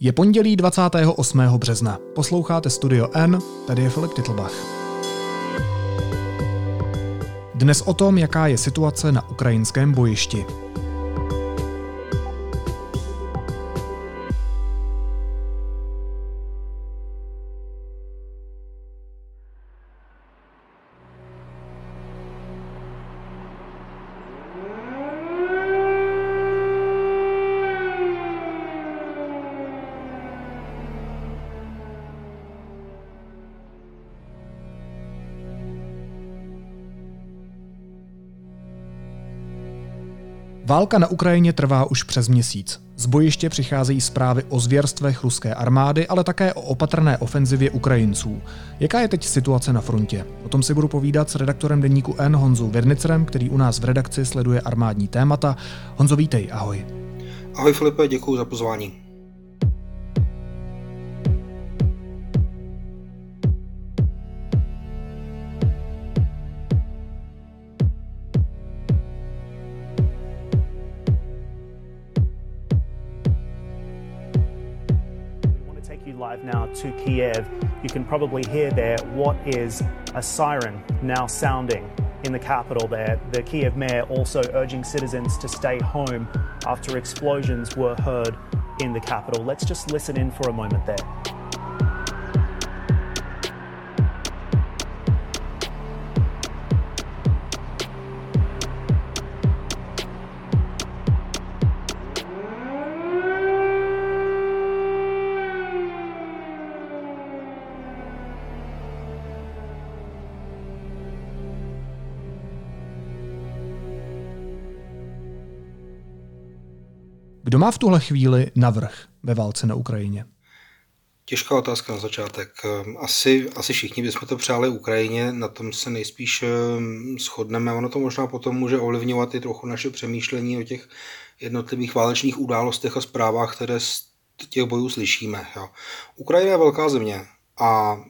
Je pondělí 28. března. Posloucháte Studio N, tady je Filip Titlbach. Dnes o tom, jaká je situace na ukrajinském bojišti. Válka na Ukrajině trvá už přes měsíc. Z bojiště přicházejí zprávy o zvěrstvech ruské armády, ale také o opatrné ofenzivě Ukrajinců. Jaká je teď situace na frontě? O tom si budu povídat s redaktorem deníku N Honzou Vernicerem, který u nás v redakci sleduje armádní témata. Honzo, vítej, ahoj. Ahoj Filipe, děkuji za pozvání. Can probably hear there what is a siren now sounding in the capital there. The Kiev mayor also urging citizens to stay home after explosions were heard in the capital. Let's just listen in for a moment there. Kdo má v tuhle chvíli navrh ve válce na Ukrajině? Těžká otázka na začátek. Ehm, asi, asi všichni bychom to přáli Ukrajině, na tom se nejspíš ehm, shodneme. Ono to možná potom může ovlivňovat i trochu naše přemýšlení o těch jednotlivých válečných událostech a zprávách, které z těch bojů slyšíme. Jo. Ukrajina je velká země a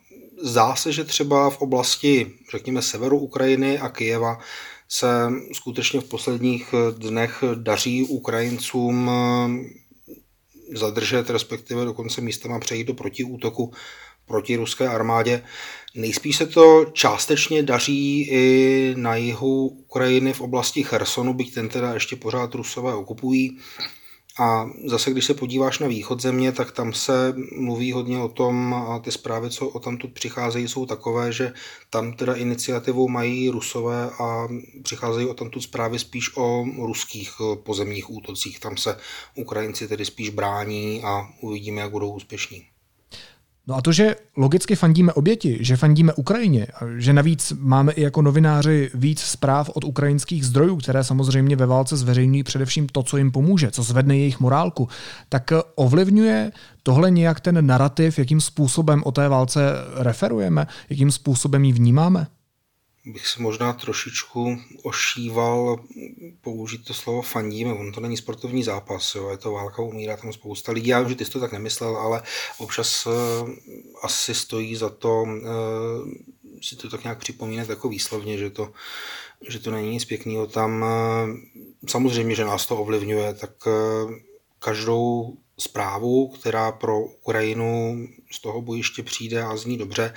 zdá se, že třeba v oblasti, řekněme, severu Ukrajiny a Kyjeva se skutečně v posledních dnech daří Ukrajincům eh, zadržet, respektive dokonce místama přejít do protiútoku proti ruské armádě. Nejspíš se to částečně daří i na jihu Ukrajiny v oblasti Chersonu, byť ten teda ještě pořád rusové okupují. A zase, když se podíváš na východ země, tak tam se mluví hodně o tom, a ty zprávy, co o tamtud přicházejí, jsou takové, že tam teda iniciativu mají rusové a přicházejí o tamtud zprávy spíš o ruských pozemních útocích. Tam se Ukrajinci tedy spíš brání a uvidíme, jak budou úspěšní. No a to, že logicky fandíme oběti, že fandíme Ukrajině, že navíc máme i jako novináři víc zpráv od ukrajinských zdrojů, které samozřejmě ve válce zveřejňují především to, co jim pomůže, co zvedne jejich morálku, tak ovlivňuje tohle nějak ten narrativ, jakým způsobem o té válce referujeme, jakým způsobem ji vnímáme? Bych se možná trošičku ošíval použít to slovo fandíme. On to není sportovní zápas, jo. je to válka, umírá tam spousta lidí. Já že ty jsi to tak nemyslel, ale občas uh, asi stojí za to uh, si to tak nějak připomínat jako výslovně, že to, že to není nic pěkného. Tam uh, samozřejmě, že nás to ovlivňuje, tak každou zprávu, která pro Ukrajinu z toho bojiště přijde a zní dobře,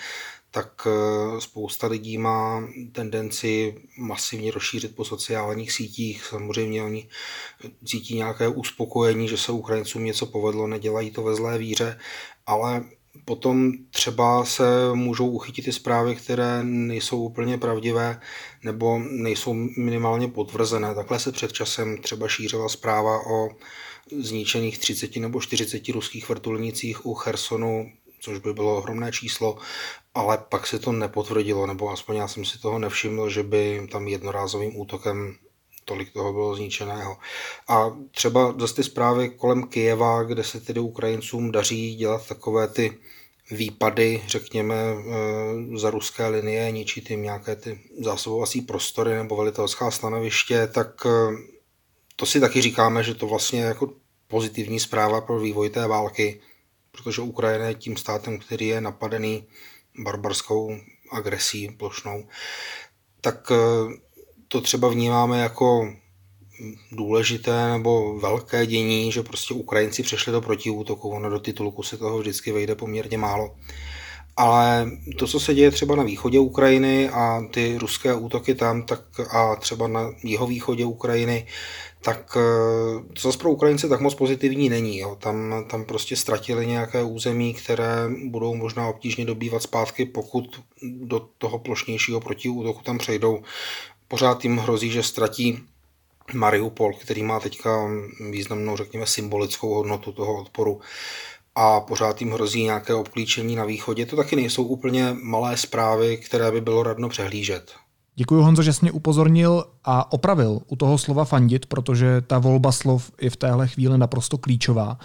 tak eh, spousta lidí má tendenci masivně rozšířit po sociálních sítích. Samozřejmě oni cítí nějaké uspokojení, že se Ukrajincům něco povedlo, nedělají to ve zlé víře, ale potom třeba se můžou uchytit i zprávy, které nejsou úplně pravdivé nebo nejsou minimálně potvrzené. Takhle se před časem třeba šířila zpráva o zničených 30 nebo 40 ruských vrtulnicích u Chersonu což by bylo ohromné číslo, ale pak se to nepotvrdilo, nebo aspoň já jsem si toho nevšiml, že by tam jednorázovým útokem tolik toho bylo zničeného. A třeba zase ty zprávy kolem Kijeva, kde se tedy Ukrajincům daří dělat takové ty výpady, řekněme, eh, za ruské linie, ničit jim nějaké ty zásobovací prostory nebo velitelská stanoviště, tak eh, to si taky říkáme, že to vlastně jako pozitivní zpráva pro vývoj té války, protože Ukrajina je tím státem, který je napadený barbarskou agresí plošnou, tak eh, to třeba vnímáme jako důležité nebo velké dění, že prostě Ukrajinci přešli do protiútoku, ono do titulku se toho vždycky vejde poměrně málo. Ale to, co se děje třeba na východě Ukrajiny a ty ruské útoky tam, tak a třeba na jihovýchodě Ukrajiny, tak to zase pro Ukrajince tak moc pozitivní není. Jo. Tam, tam prostě ztratili nějaké území, které budou možná obtížně dobývat zpátky, pokud do toho plošnějšího protiútoku tam přejdou. Pořád jim hrozí, že ztratí Mariupol, který má teďka významnou, řekněme, symbolickou hodnotu toho odporu a pořád jim hrozí nějaké obklíčení na východě. To taky nejsou úplně malé zprávy, které by bylo radno přehlížet. Děkuji Honzo, že jsi mě upozornil a opravil u toho slova fandit, protože ta volba slov je v téhle chvíli naprosto klíčová.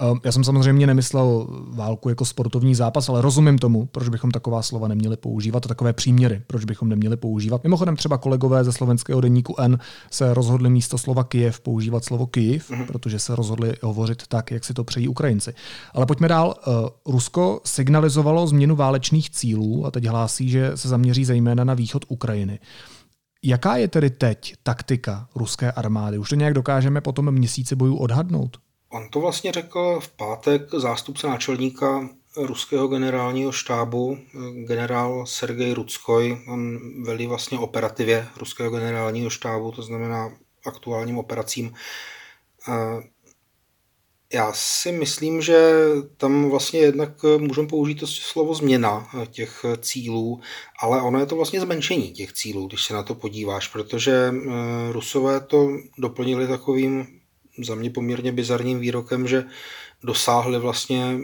Ehm, já jsem samozřejmě nemyslel válku jako sportovní zápas, ale rozumím tomu, proč bychom taková slova neměli používat a takové příměry, proč bychom neměli používat. Mimochodem třeba kolegové ze slovenského denníku N se rozhodli místo slova Kijev používat slovo Kijev, mm-hmm. protože se rozhodli hovořit tak, jak si to přejí Ukrajinci. Ale pojďme dál. Ehm, Rusko signalizovalo změnu válečných cílů a teď hlásí, že se zaměří zejména na východ Ukrajiny. Jaká je tedy teď taktika ruské armády? Už to nějak dokážeme po tom měsíci bojů odhadnout? On to vlastně řekl v pátek zástupce náčelníka ruského generálního štábu, generál Sergej Ruckoj. On velí vlastně operativě ruského generálního štábu, to znamená aktuálním operacím. Já si myslím, že tam vlastně jednak můžeme použít to slovo změna těch cílů, ale ono je to vlastně zmenšení těch cílů, když se na to podíváš, protože Rusové to doplnili takovým za mě poměrně bizarním výrokem, že dosáhli vlastně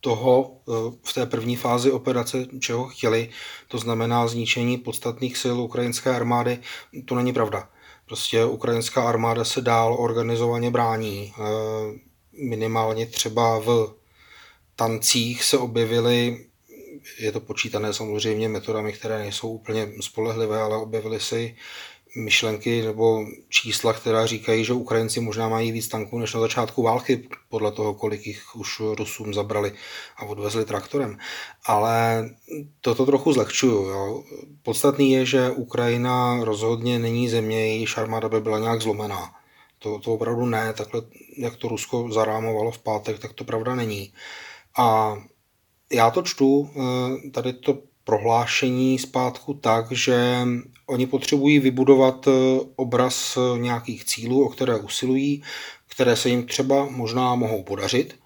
toho eh, v té první fázi operace, čeho chtěli, to znamená zničení podstatných sil ukrajinské armády, to není pravda. Prostě ukrajinská armáda se dál organizovaně brání. Eh, minimálně třeba v tancích se objevily, je to počítané samozřejmě metodami, které nejsou úplně spolehlivé, ale objevily se myšlenky nebo čísla, která říkají, že Ukrajinci možná mají víc tanků než na začátku války, podle toho, kolik jich už Rusům zabrali a odvezli traktorem. Ale toto trochu zlehčuju. Jo. Podstatný je, že Ukrajina rozhodně není země, jejíž armáda by byla nějak zlomená. To, to opravdu ne, takhle, jak to Rusko zarámovalo v pátek, tak to pravda není. A já to čtu, eh, tady to prohlášení zpátku tak, že oni potřebují vybudovat eh, obraz nějakých cílů, o které usilují, které se jim třeba možná mohou podařit.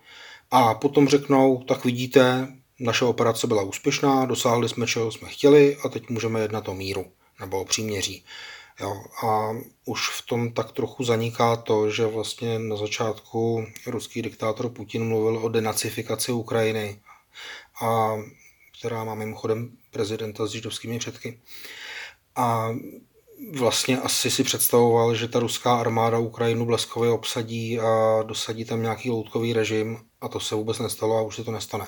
A potom řeknou, tak vidíte, naše operace byla úspěšná, dosáhli jsme, čeho jsme chtěli a teď můžeme jednat o míru nebo o příměří. Jo, a už v tom tak trochu zaniká to, že vlastně na začátku ruský diktátor Putin mluvil o denacifikaci Ukrajiny, a, která má mimochodem prezidenta s židovskými předky. A vlastně asi si představoval, že ta ruská armáda Ukrajinu bleskově obsadí a dosadí tam nějaký loutkový režim a to se vůbec nestalo a už se to nestane.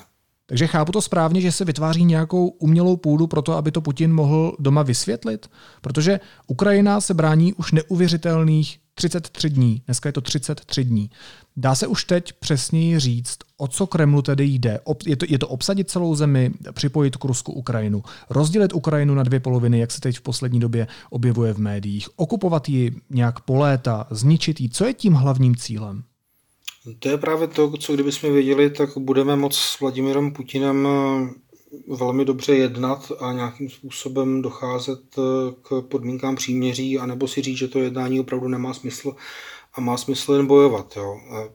Takže chápu to správně, že se vytváří nějakou umělou půdu pro to, aby to Putin mohl doma vysvětlit? Protože Ukrajina se brání už neuvěřitelných 33 dní. Dneska je to 33 dní. Dá se už teď přesněji říct, o co Kremlu tedy jde? Je to, je to obsadit celou zemi, připojit k Rusku Ukrajinu, rozdělit Ukrajinu na dvě poloviny, jak se teď v poslední době objevuje v médiích, okupovat ji nějak po léta, zničit ji. Co je tím hlavním cílem? To je právě to, co kdybychom věděli, tak budeme moc s Vladimirem Putinem eh, velmi dobře jednat a nějakým způsobem docházet eh, k podmínkám příměří, anebo si říct, že to jednání opravdu nemá smysl a má smysl jen bojovat. Jo. Eh,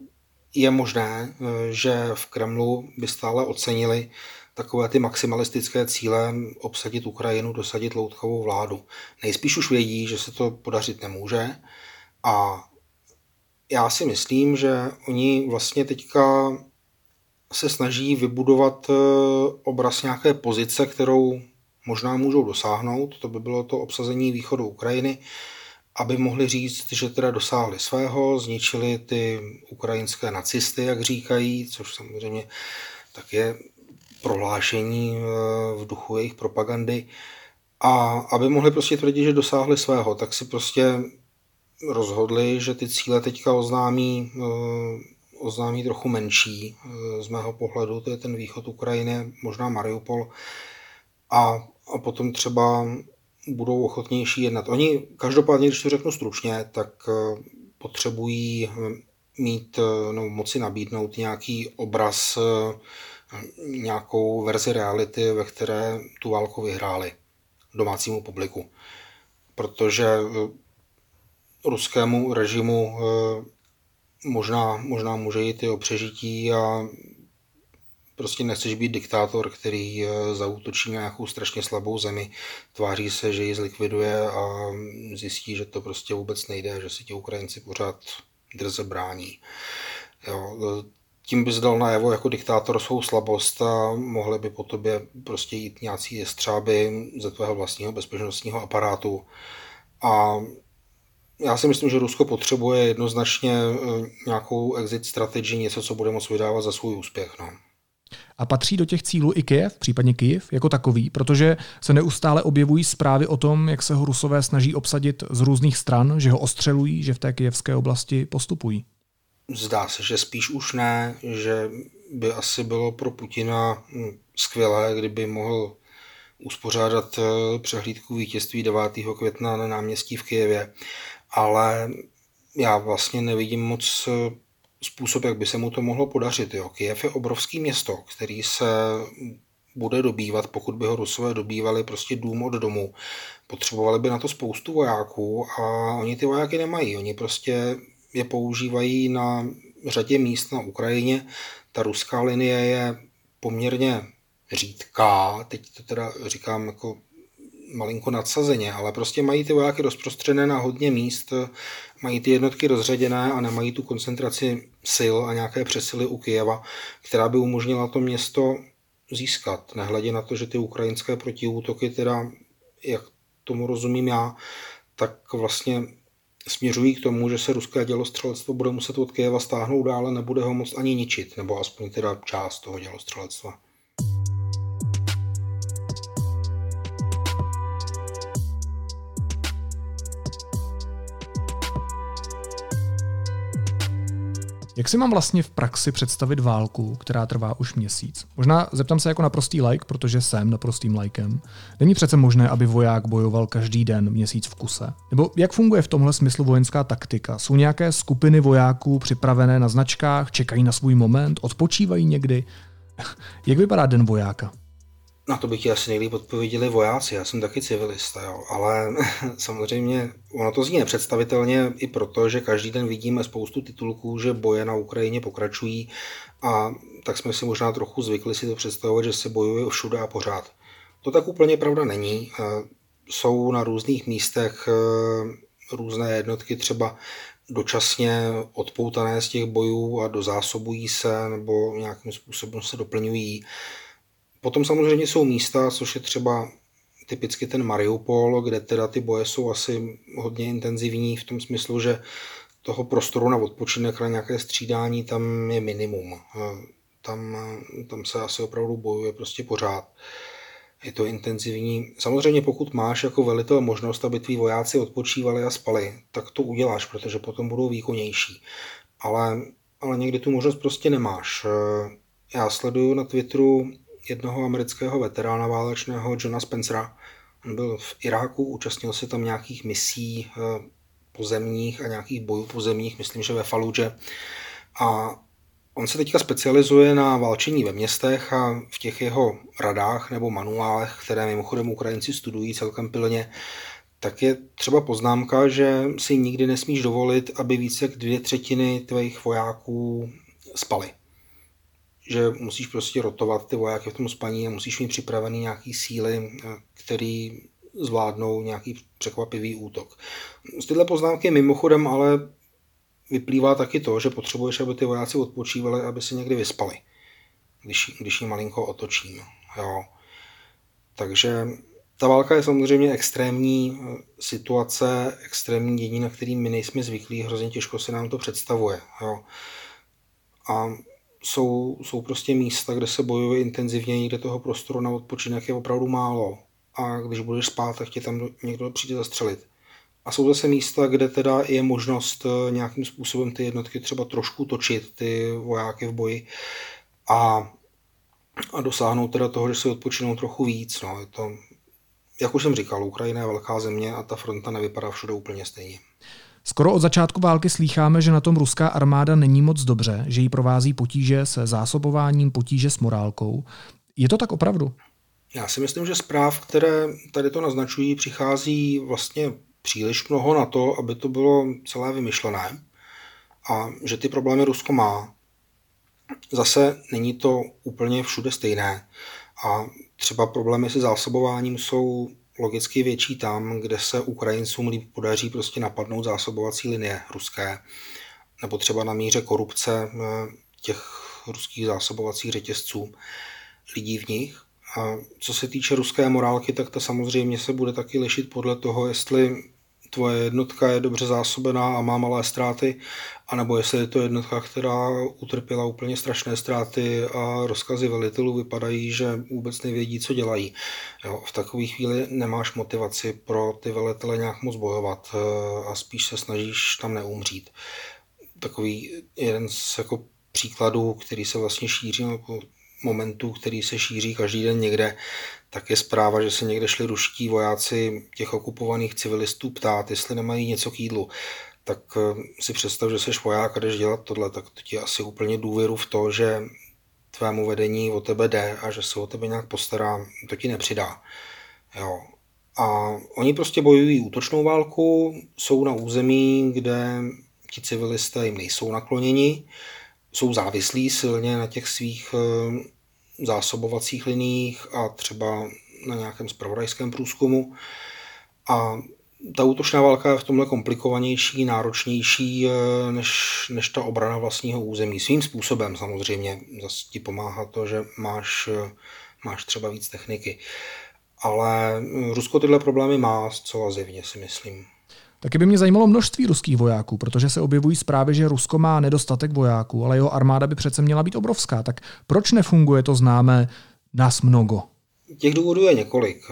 je možné, že v Kremlu by stále ocenili takové ty maximalistické cíle obsadit Ukrajinu, dosadit loutkovou vládu. Nejspíš už vědí, že se to podařit nemůže a já si myslím, že oni vlastně teďka se snaží vybudovat eh, obraz nějaké pozice, kterou možná můžou dosáhnout, to by bylo to obsazení východu Ukrajiny, aby mohli říct, že teda dosáhli svého, zničili ty ukrajinské nacisty, jak říkají, což samozřejmě tak je prohlášení eh, v duchu jejich propagandy. A aby mohli prostě tvrdit, že dosáhli svého, tak si prostě rozhodli, že ty cíle teďka oznámí, eh, oznámí trochu menší eh, z mého pohledu, to je ten východ Ukrajiny, možná Mariupol a, a potom třeba budou ochotnější jednat. Oni každopádně, když to řeknu stručně, tak eh, potřebují mít, no, moci nabídnout nějaký obraz, nějakou verzi reality, ve které tu válku vyhráli domácímu publiku. Protože ruskému režimu možná, možná může jít i o přežití a prostě nechceš být diktátor, který eh, zautočí na nějakou strašně slabou zemi, tváří se, že ji zlikviduje a zjistí, že to prostě vůbec nejde, že si ti Ukrajinci pořád drze brání. Jo, eh, tím bys dal najevo jako diktátor svou slabost a mohli by po tobě prostě jít nějací jestřáby ze tvého vlastního bezpečnostního aparátu. A já si myslím, že Rusko potřebuje jednoznačně eh, nějakou exit strategii, něco, co bude moct vydávat za svůj úspěch. No. A patří do těch cílů i Kyjev, případně Kyjev jako takový, protože se neustále objevují zprávy o tom, jak se ho Rusové snaží obsadit z různých stran, že ho ostřelují, že v té kijevské oblasti postupují. Zdá se, že spíš už ne, že by asi bylo pro Putina hm, skvělé, kdyby mohl uspořádat eh, přehlídku vítězství 9. května na náměstí v Kijevě ale já vlastně nevidím moc eh, způsob, jak by se mu to mohlo podařit. Jo. Kiev je obrovský město, který se bude dobývat, pokud by ho Rusové dobývali prostě dům od domu. Potřebovali by na to spoustu vojáků a oni ty vojáky nemají. Oni prostě je používají na řadě míst na Ukrajině. Ta ruská linie je poměrně řídká, teď to teda říkám jako malinko nadsazeně, ale prostě mají ty vojáky rozprostřené na hodně míst, mají ty jednotky rozředěné a nemají tu koncentraci sil a nějaké přesily u Kijeva, která by umožnila to město získat. Nehledě na to, že ty ukrajinské protiútoky, teda jak tomu rozumím já, tak vlastně směřují k tomu, že se ruské dělostřelectvo bude muset od Kijeva stáhnout dále, nebude ho moc ani ničit, nebo aspoň teda část toho dělostřelectva. Jak si mám vlastně v praxi představit válku, která trvá už měsíc? Možná zeptám se jako naprostý like, protože jsem naprostým lajkem. Není přece možné, aby voják bojoval každý den měsíc v kuse. Nebo jak funguje v tomhle smyslu vojenská taktika? Jsou nějaké skupiny vojáků připravené na značkách, čekají na svůj moment, odpočívají někdy? jak vypadá den vojáka? Na to by ti asi nejlíp odpověděli vojáci, já jsem taky civilista, jo. ale samozřejmě ono to zní nepředstavitelně i proto, že každý den vidíme spoustu titulků, že boje na Ukrajině pokračují a tak jsme si možná trochu zvykli si to představovat, že se bojuje všude a pořád. To tak úplně pravda není. Eh, jsou na různých místech eh, různé jednotky třeba dočasně odpoutané z těch bojů a dozásobují se nebo nějakým způsobem se doplňují. Potom samozřejmě jsou místa, což je třeba typicky ten Mariupol, kde teda ty boje jsou asi hodně intenzivní v tom smyslu, že toho prostoru na odpočinek na nějaké střídání tam je minimum. Tam, tam se asi opravdu bojuje prostě pořád. Je to intenzivní. Samozřejmě pokud máš jako velitel možnost, aby tví vojáci odpočívali a spali, tak to uděláš, protože potom budou výkonnější. Ale, ale někdy tu možnost prostě nemáš. Já sleduju na Twitteru jednoho amerického veterána válečného Johna Spencera. On byl v Iráku, účastnil se tam nějakých misí eh, pozemních a nějakých bojů pozemních, myslím, že ve Fallujah. A on se teďka specializuje na válčení ve městech a v těch jeho radách nebo manuálech, které mimochodem Ukrajinci studují celkem pilně, tak je třeba poznámka, že si nikdy nesmíš dovolit, aby více jak dvě třetiny tvých vojáků spaly že musíš prostě rotovat ty vojáky v tom spaní a musíš mít připravený nějaký síly, eh, který zvládnou nějaký překvapivý útok. Z tyhle poznámky mimochodem ale vyplývá taky to, že potřebuješ, aby ty vojáci odpočívali, aby se někdy vyspali, když, když ji malinko otočím. Jo. Takže ta válka je samozřejmě extrémní eh, situace, extrémní dění, na kterým my nejsme zvyklí, hrozně těžko se nám to představuje. Jo. A jsou, jsou prostě místa, kde se bojuje intenzivně, kde toho prostoru na odpočinek je opravdu málo. A když budeš spát, tak tě tam někdo přijde zastřelit. A jsou zase místa, kde teda je možnost eh, nějakým způsobem ty jednotky třeba trošku točit, ty vojáky v boji a, a dosáhnout teda toho, že si odpočinou trochu víc. No. Je to jak už jsem říkal, Ukrajina je velká země a ta fronta nevypadá všude úplně stejně. Skoro od začátku války slýcháme, že na tom ruská armáda není moc dobře, že jí provází potíže se zásobováním, potíže s morálkou. Je to tak opravdu? Já si myslím, že zpráv, které tady to naznačují, přichází vlastně příliš mnoho na to, aby to bylo celé vymyšlené a že ty problémy Rusko má. Zase není to úplně všude stejné a třeba problémy se zásobováním jsou logicky větší tam, kde se Ukrajincům líp podaří prostě napadnout zásobovací linie ruské, nebo třeba na míře korupce eh, těch ruských zásobovacích řetězců lidí v nich. A co se týče ruské morálky, tak ta samozřejmě se bude taky lišit podle toho, jestli tvoje jednotka je dobře zásobená a má malé ztráty, anebo jestli je to jednotka, která utrpěla úplně strašné ztráty a rozkazy velitelů vypadají, že vůbec nevědí, co dělají. Jo, v takové chvíli nemáš motivaci pro ty velitele nějak moc bojovat eh, a spíš se snažíš tam neumřít. Takový jeden z jako příkladů, který se vlastně šíří, momentů, který se šíří každý den někde, tak je zpráva, že se někde šli ruští vojáci těch okupovaných civilistů ptát, jestli nemají něco k jídlu. Tak eh, si představ, že jsi voják a jdeš dělat tohle, tak to ti asi úplně důvěru v to, že tvému vedení o tebe jde a že se o tebe nějak postará, to ti nepřidá. Jo. A oni prostě bojují útočnou válku, jsou na území, kde ti civilisté jim nejsou nakloněni, jsou závislí silně na těch svých eh, zásobovacích liních a třeba na nějakém spravodajském průzkumu. A ta útočná válka je v tomhle komplikovanější, náročnější eh, než, než ta obrana vlastního území. Svým způsobem samozřejmě zase ti pomáhá to, že máš, eh, máš třeba víc techniky. Ale Rusko tyhle problémy má zcela zjevně, si myslím. Taky by mě zajímalo množství ruských vojáků, protože se objevují zprávy, že Rusko má nedostatek vojáků, ale jeho armáda by přece měla být obrovská. Tak proč nefunguje to známé nás mnogo? Těch důvodů je několik.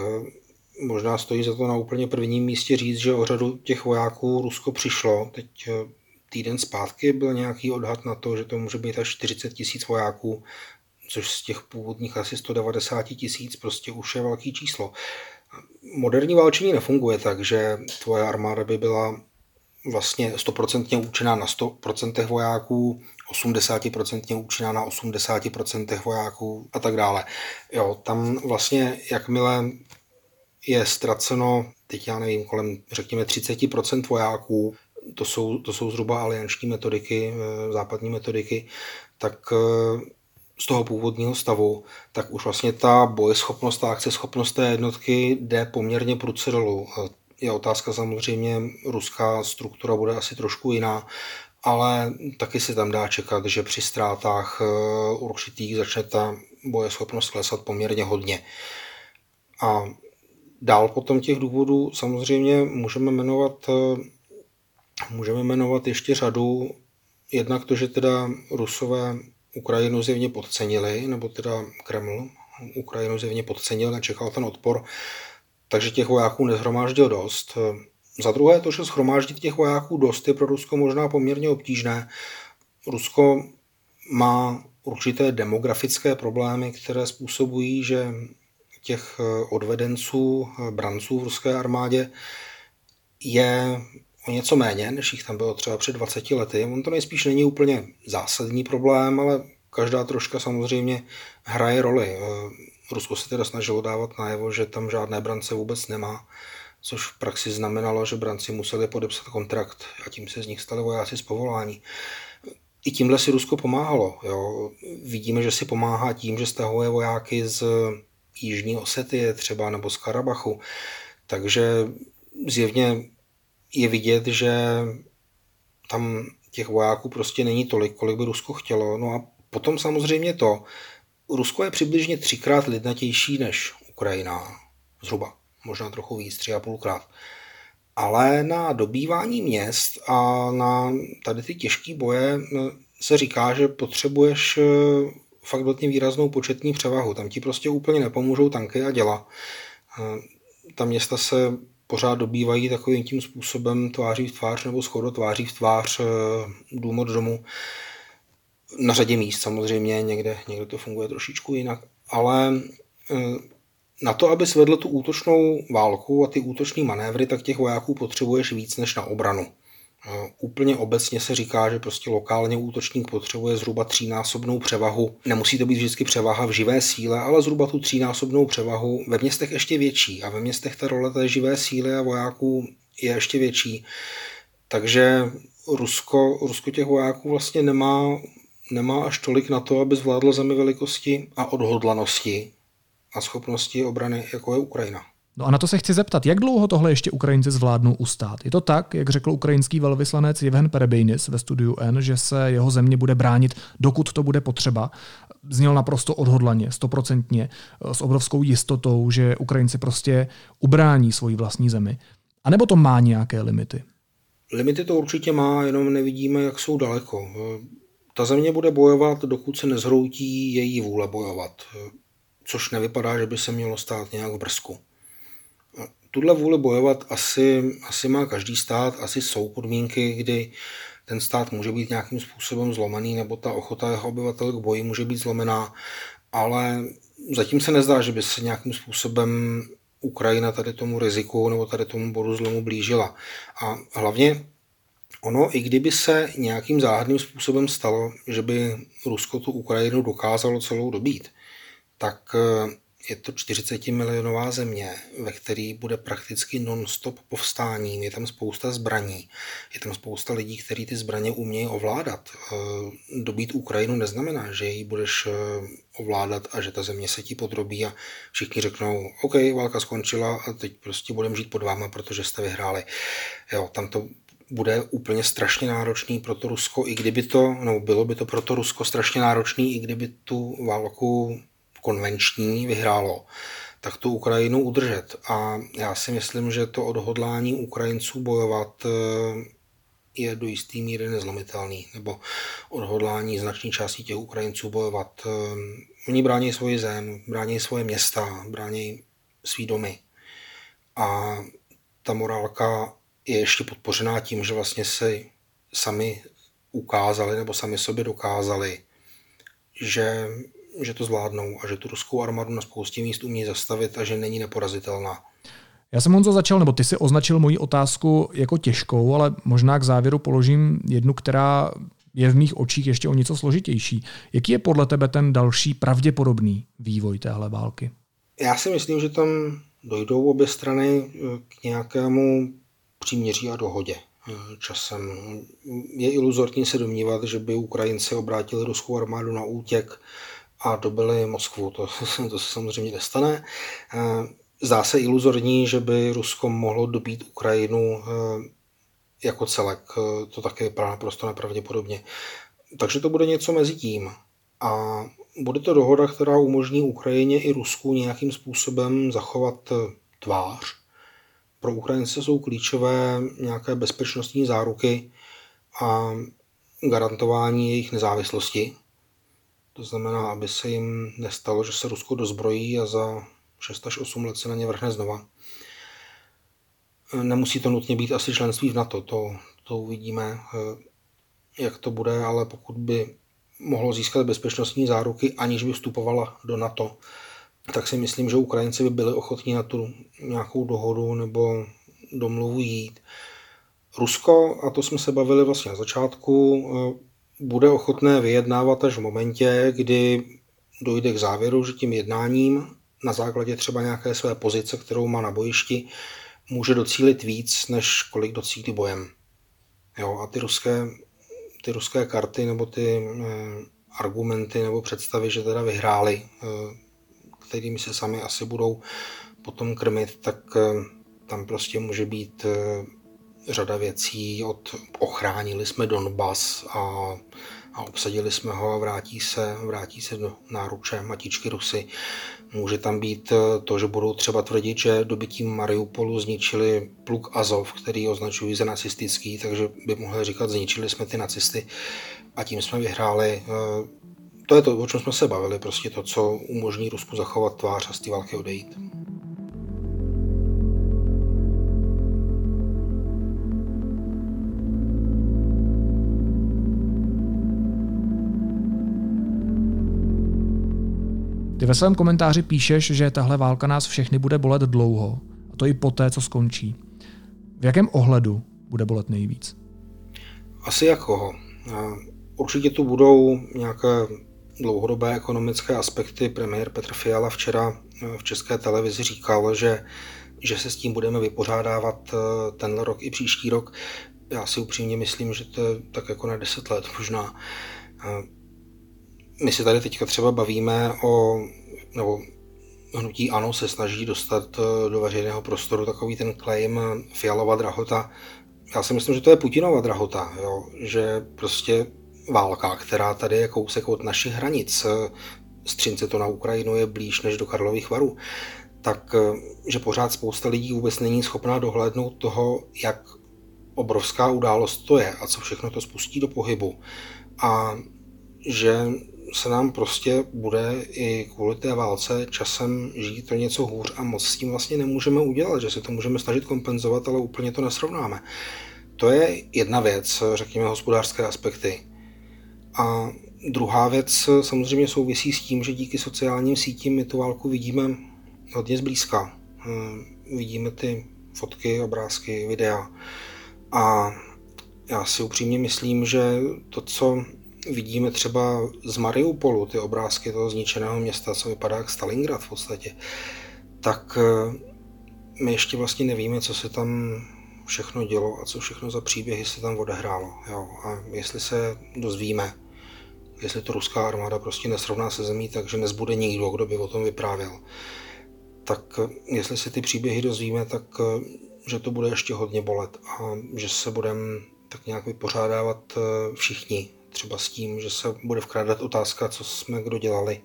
Možná stojí za to na úplně prvním místě říct, že o řadu těch vojáků Rusko přišlo. Teď eh, týden zpátky byl nějaký odhad na to, že to může být až 40 tisíc vojáků, což z těch původních asi 190 tisíc prostě už je velký číslo moderní válčení nefunguje tak, že tvoje armáda by byla vlastně 100% účinná na 100% vojáků, 80% účinná na 80% vojáků a tak dále. Jo, tam vlastně jakmile je ztraceno, teď já nevím, kolem řekněme 30% vojáků, to jsou, to jsou zhruba alianční metodiky, eh, západní metodiky, tak eh, z toho původního stavu, tak už vlastně ta bojeschopnost, ta akceschopnost té jednotky jde poměrně prudce dolů. Je otázka samozřejmě, ruská struktura bude asi trošku jiná, ale taky se tam dá čekat, že při ztrátách eh, určitých začne ta bojeschopnost klesat poměrně hodně. A dál potom těch důvodů samozřejmě můžeme jmenovat, eh, můžeme jmenovat ještě řadu. Jednak to, že teda Rusové Ukrajinu zjevně podcenili, nebo teda Kreml Ukrajinu zjevně podcenil, nečekal ten odpor, takže těch vojáků nezhromáždil dost. Za druhé to, že schromáždit těch vojáků dost je pro Rusko možná poměrně obtížné. Rusko má určité demografické problémy, které způsobují, že těch odvedenců, branců v ruské armádě je o něco méně, než jich tam bylo třeba před 20 lety. On to nejspíš není úplně zásadní problém, ale každá troška samozřejmě hraje roli. Eh, Rusko se teda snažilo dávat najevo, že tam žádné brance vůbec nemá, což v praxi znamenalo, že branci museli podepsat kontrakt a tím se z nich stali vojáci z povolání. I tímhle si Rusko pomáhalo. Jo. Vidíme, že si pomáhá tím, že stahuje vojáky z Jižní Osetie třeba nebo z Karabachu. Takže zjevně je vidět, že tam těch vojáků prostě není tolik, kolik by Rusko chtělo. No a potom samozřejmě to, Rusko je přibližně třikrát lidnatější než Ukrajina, zhruba, možná trochu víc, tři a půlkrát. Ale na dobývání měst a na tady ty těžké boje no, se říká, že potřebuješ eh, fakt vlastně výraznou početní převahu. Tam ti prostě úplně nepomůžou tanky a děla. Eh, ta města se pořád dobývají takovým tím způsobem tváří v tvář nebo skoro tváří v tvář eh, dům od domu. Na řadě míst samozřejmě, někde, někde to funguje trošičku jinak, ale eh, na to, aby svedl tu útočnou válku a ty útoční manévry, tak těch vojáků potřebuješ víc než na obranu. Úplně obecně se říká, že prostě lokálně útočník potřebuje zhruba třínásobnou převahu. Nemusí to být vždycky převaha v živé síle, ale zhruba tu třínásobnou převahu. Ve městech ještě větší a ve městech ta role té živé síly a vojáků je ještě větší. Takže Rusko, Rusko těch vojáků vlastně nemá, nemá až tolik na to, aby zvládlo zemi velikosti a odhodlanosti a schopnosti obrany, jako je Ukrajina. No a na to se chci zeptat, jak dlouho tohle ještě Ukrajinci zvládnou ustát? Je to tak, jak řekl ukrajinský velvyslanec Jevhen Perebejnis ve studiu N, že se jeho země bude bránit, dokud to bude potřeba? Zněl naprosto odhodlaně, stoprocentně, s obrovskou jistotou, že Ukrajinci prostě ubrání svoji vlastní zemi. A nebo to má nějaké limity? Limity to určitě má, jenom nevidíme, jak jsou daleko. Ta země bude bojovat, dokud se nezhroutí její vůle bojovat, což nevypadá, že by se mělo stát nějak v brzku. Tuhle vůli bojovat asi, asi má každý stát, asi jsou podmínky, kdy ten stát může být nějakým způsobem zlomený, nebo ta ochota jeho obyvatel k boji může být zlomená, ale zatím se nezdá, že by se nějakým způsobem Ukrajina tady tomu riziku nebo tady tomu bodu zlomu blížila. A hlavně ono, i kdyby se nějakým záhadným způsobem stalo, že by Rusko tu Ukrajinu dokázalo celou dobít, tak je to 40 milionová země, ve které bude prakticky non-stop povstání. Je tam spousta zbraní, je tam spousta lidí, kteří ty zbraně umějí ovládat. Eh, dobít Ukrajinu neznamená, že ji budeš eh, ovládat a že ta země se ti podrobí a všichni řeknou, OK, válka skončila a teď prostě budeme žít pod váma, protože jste vyhráli. Jo, tam to bude úplně strašně náročný pro to Rusko, i kdyby to, no bylo by to pro to Rusko strašně náročný, i kdyby tu válku konvenční vyhrálo, tak tu Ukrajinu udržet. A já si myslím, že to odhodlání Ukrajinců bojovat eh, je do jisté míry nezlomitelný, nebo odhodlání značné části těch Ukrajinců bojovat. Eh, oni brání svoji zem, brání svoje města, brání svý domy. A ta morálka je ještě podpořená tím, že vlastně se sami ukázali nebo sami sobě dokázali, že že to zvládnou a že tu ruskou armádu na spoustě míst umí zastavit a že není neporazitelná. Já jsem Honzo začal, nebo ty si označil moji otázku jako těžkou, ale možná k závěru položím jednu, která je v mých očích ještě o něco složitější. Jaký je podle tebe ten další pravděpodobný vývoj téhle války? Já si myslím, že tam dojdou obě strany k nějakému příměří a dohodě časem. Je iluzorní se domnívat, že by Ukrajinci obrátili ruskou armádu na útěk a dobili Moskvu. To, to se samozřejmě nestane. Eh, zdá se iluzorní, že by Rusko mohlo dobít Ukrajinu eh, jako celek. Eh, to také vypadá naprosto nepravděpodobně. Takže to bude něco mezi tím. A bude to dohoda, která umožní Ukrajině i Rusku nějakým způsobem zachovat tvář. Pro Ukrajince jsou klíčové nějaké bezpečnostní záruky a garantování jejich nezávislosti. To znamená, aby se jim nestalo, že se Rusko dozbrojí a za 6 až 8 let se na ně vrhne znova. Nemusí to nutně být asi členství v NATO, to, to uvidíme, jak to bude, ale pokud by mohlo získat bezpečnostní záruky, aniž by vstupovala do NATO, tak si myslím, že Ukrajinci by byli ochotní na tu nějakou dohodu nebo domluvu jít. Rusko, a to jsme se bavili vlastně na začátku, bude ochotné vyjednávat až v momentě, kdy dojde k závěru, že tím jednáním na základě třeba nějaké své pozice, kterou má na bojišti, může docílit víc, než kolik docílí bojem. Jo, a ty ruské, ty ruské karty nebo ty eh, argumenty nebo představy, že teda vyhráli, eh, kterými se sami asi budou potom krmit, tak eh, tam prostě může být eh, řada věcí, od ochránili jsme Donbas a, a obsadili jsme ho a vrátí se, vrátí se do náruče matičky Rusy. Může tam být eh, to, že budou třeba tvrdit, že dobytím Mariupolu zničili pluk Azov, který označují za nacistický, takže by mohli říkat, zničili jsme ty nacisty a tím jsme vyhráli. Eh, to je to, o čem jsme se bavili, prostě to, co umožní Rusku zachovat tvář a z té války odejít. Ty ve svém komentáři píšeš, že tahle válka nás všechny bude bolet dlouho, a to i poté, co skončí. V jakém ohledu bude bolet nejvíc? Asi jako. Určitě tu budou nějaké dlouhodobé ekonomické aspekty. Premiér Petr Fiala včera eh, v české televizi říkal, že, že se s tím budeme vypořádávat eh, tenhle rok i příští rok. Já si upřímně myslím, že to je tak jako na deset let možná. Eh, my si tady teďka třeba bavíme o, nebo hnutí ANO se snaží dostat do veřejného prostoru takový ten claim Fialova drahota. Já si myslím, že to je Putinova drahota, jo? že prostě válka, která tady je kousek od našich hranic, střince to na Ukrajinu je blíž než do Karlových varů, tak že pořád spousta lidí vůbec není schopná dohlédnout toho, jak obrovská událost to je a co všechno to spustí do pohybu. A že se nám prostě bude i kvůli té válce časem žít to něco hůř a moc s tím vlastně nemůžeme udělat, že se to můžeme snažit kompenzovat, ale úplně to nesrovnáme. To je jedna věc, řekněme, hospodářské aspekty. A druhá věc samozřejmě souvisí s tím, že díky sociálním sítím my tu válku vidíme hodně zblízka. Hm, vidíme ty fotky, obrázky, videa. A já si upřímně myslím, že to, co vidíme třeba z Mariupolu, ty obrázky toho zničeného města, co vypadá jak Stalingrad v podstatě, tak eh, my ještě vlastně nevíme, co se tam všechno dělo a co všechno za příběhy se tam odehrálo. Jo. A jestli se dozvíme, jestli to ruská armáda prostě nesrovná se zemí, takže nezbude nikdo, kdo by o tom vyprávěl. Tak jestli se ty příběhy dozvíme, tak že to bude ještě hodně bolet a že se budeme tak nějak vypořádávat eh, všichni. Třeba s tím, že se bude vkrádat otázka, co jsme kdo dělali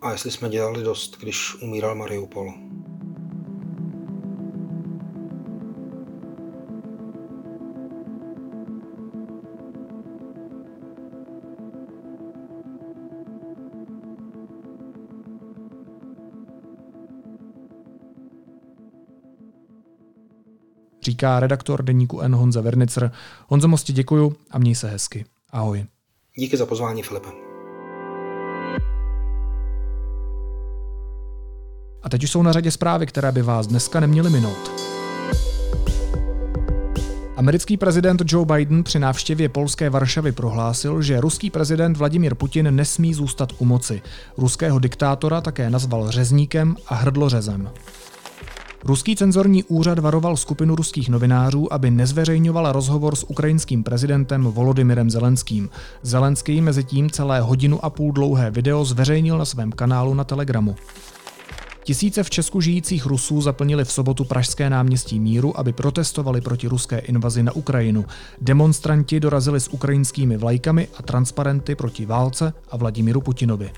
a jestli jsme dělali dost, když umíral Mariupol. říká redaktor deníku N. Honza Vernicer. Honzo, moc ti děkuju a měj se hezky. Ahoj. Díky za pozvání, Filipe. A teď už jsou na řadě zprávy, které by vás dneska neměly minout. Americký prezident Joe Biden při návštěvě polské Varšavy prohlásil, že ruský prezident Vladimir Putin nesmí zůstat u moci. Ruského diktátora také nazval řezníkem a hrdlořezem. Ruský cenzorní úřad varoval skupinu ruských novinářů, aby nezveřejňovala rozhovor s ukrajinským prezidentem Volodymyrem Zelenským. Zelenský mezi tím celé hodinu a půl dlouhé video zveřejnil na svém kanálu na Telegramu. Tisíce v Česku žijících Rusů zaplnili v sobotu Pražské náměstí míru, aby protestovali proti ruské invazi na Ukrajinu. Demonstranti dorazili s ukrajinskými vlajkami a transparenty proti válce a Vladimíru Putinovi.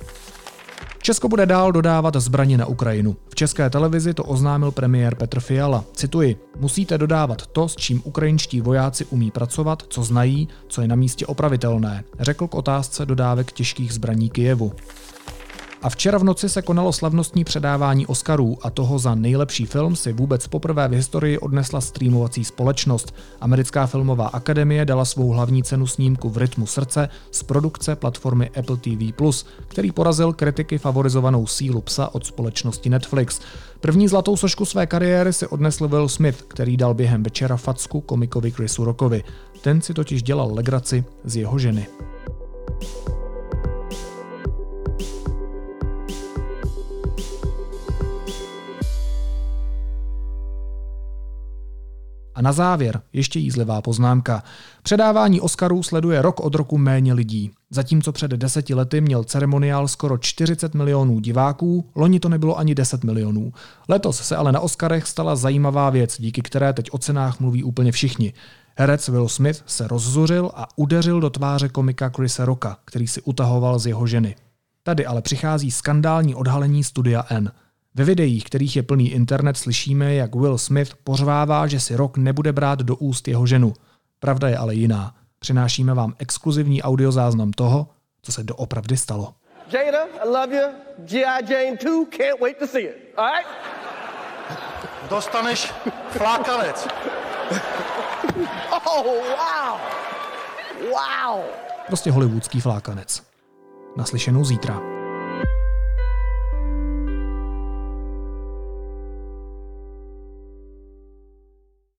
Česko bude dál dodávat zbraně na Ukrajinu. V české televizi to oznámil premiér Petr Fiala. Cituji, musíte dodávat to, s čím ukrajinští vojáci umí pracovat, co znají, co je na místě opravitelné, řekl k otázce dodávek těžkých zbraní Kijevu. A včera v noci se konalo slavnostní předávání Oscarů a toho za nejlepší film si vůbec poprvé v historii odnesla streamovací společnost. Americká filmová akademie dala svou hlavní cenu snímku v rytmu srdce z produkce platformy Apple TV+, který porazil kritiky favorizovanou sílu psa od společnosti Netflix. První zlatou sošku své kariéry si odnesl Will Smith, který dal během večera facku komikovi Chrisu Rockovi. Ten si totiž dělal legraci z jeho ženy. A na závěr ještě jízlivá poznámka. Předávání Oscarů sleduje rok od roku méně lidí. Zatímco před deseti lety měl ceremoniál skoro 40 milionů diváků, loni to nebylo ani 10 milionů. Letos se ale na Oscarech stala zajímavá věc, díky které teď o cenách mluví úplně všichni. Herec Will Smith se rozzuřil a udeřil do tváře komika Chrisa Rocka, který si utahoval z jeho ženy. Tady ale přichází skandální odhalení studia N – ve videích, kterých je plný internet, slyšíme, jak Will Smith pořvává, že si Rock nebude brát do úst jeho ženu. Pravda je ale jiná. Přinášíme vám exkluzivní audiozáznam toho, co se doopravdy stalo. Jada, I love you. G.I. Jane 2, can't wait to see it. All right? Dostaneš flákanec. oh, wow. Wow. Prostě hollywoodský flákanec. Naslyšenou zítra.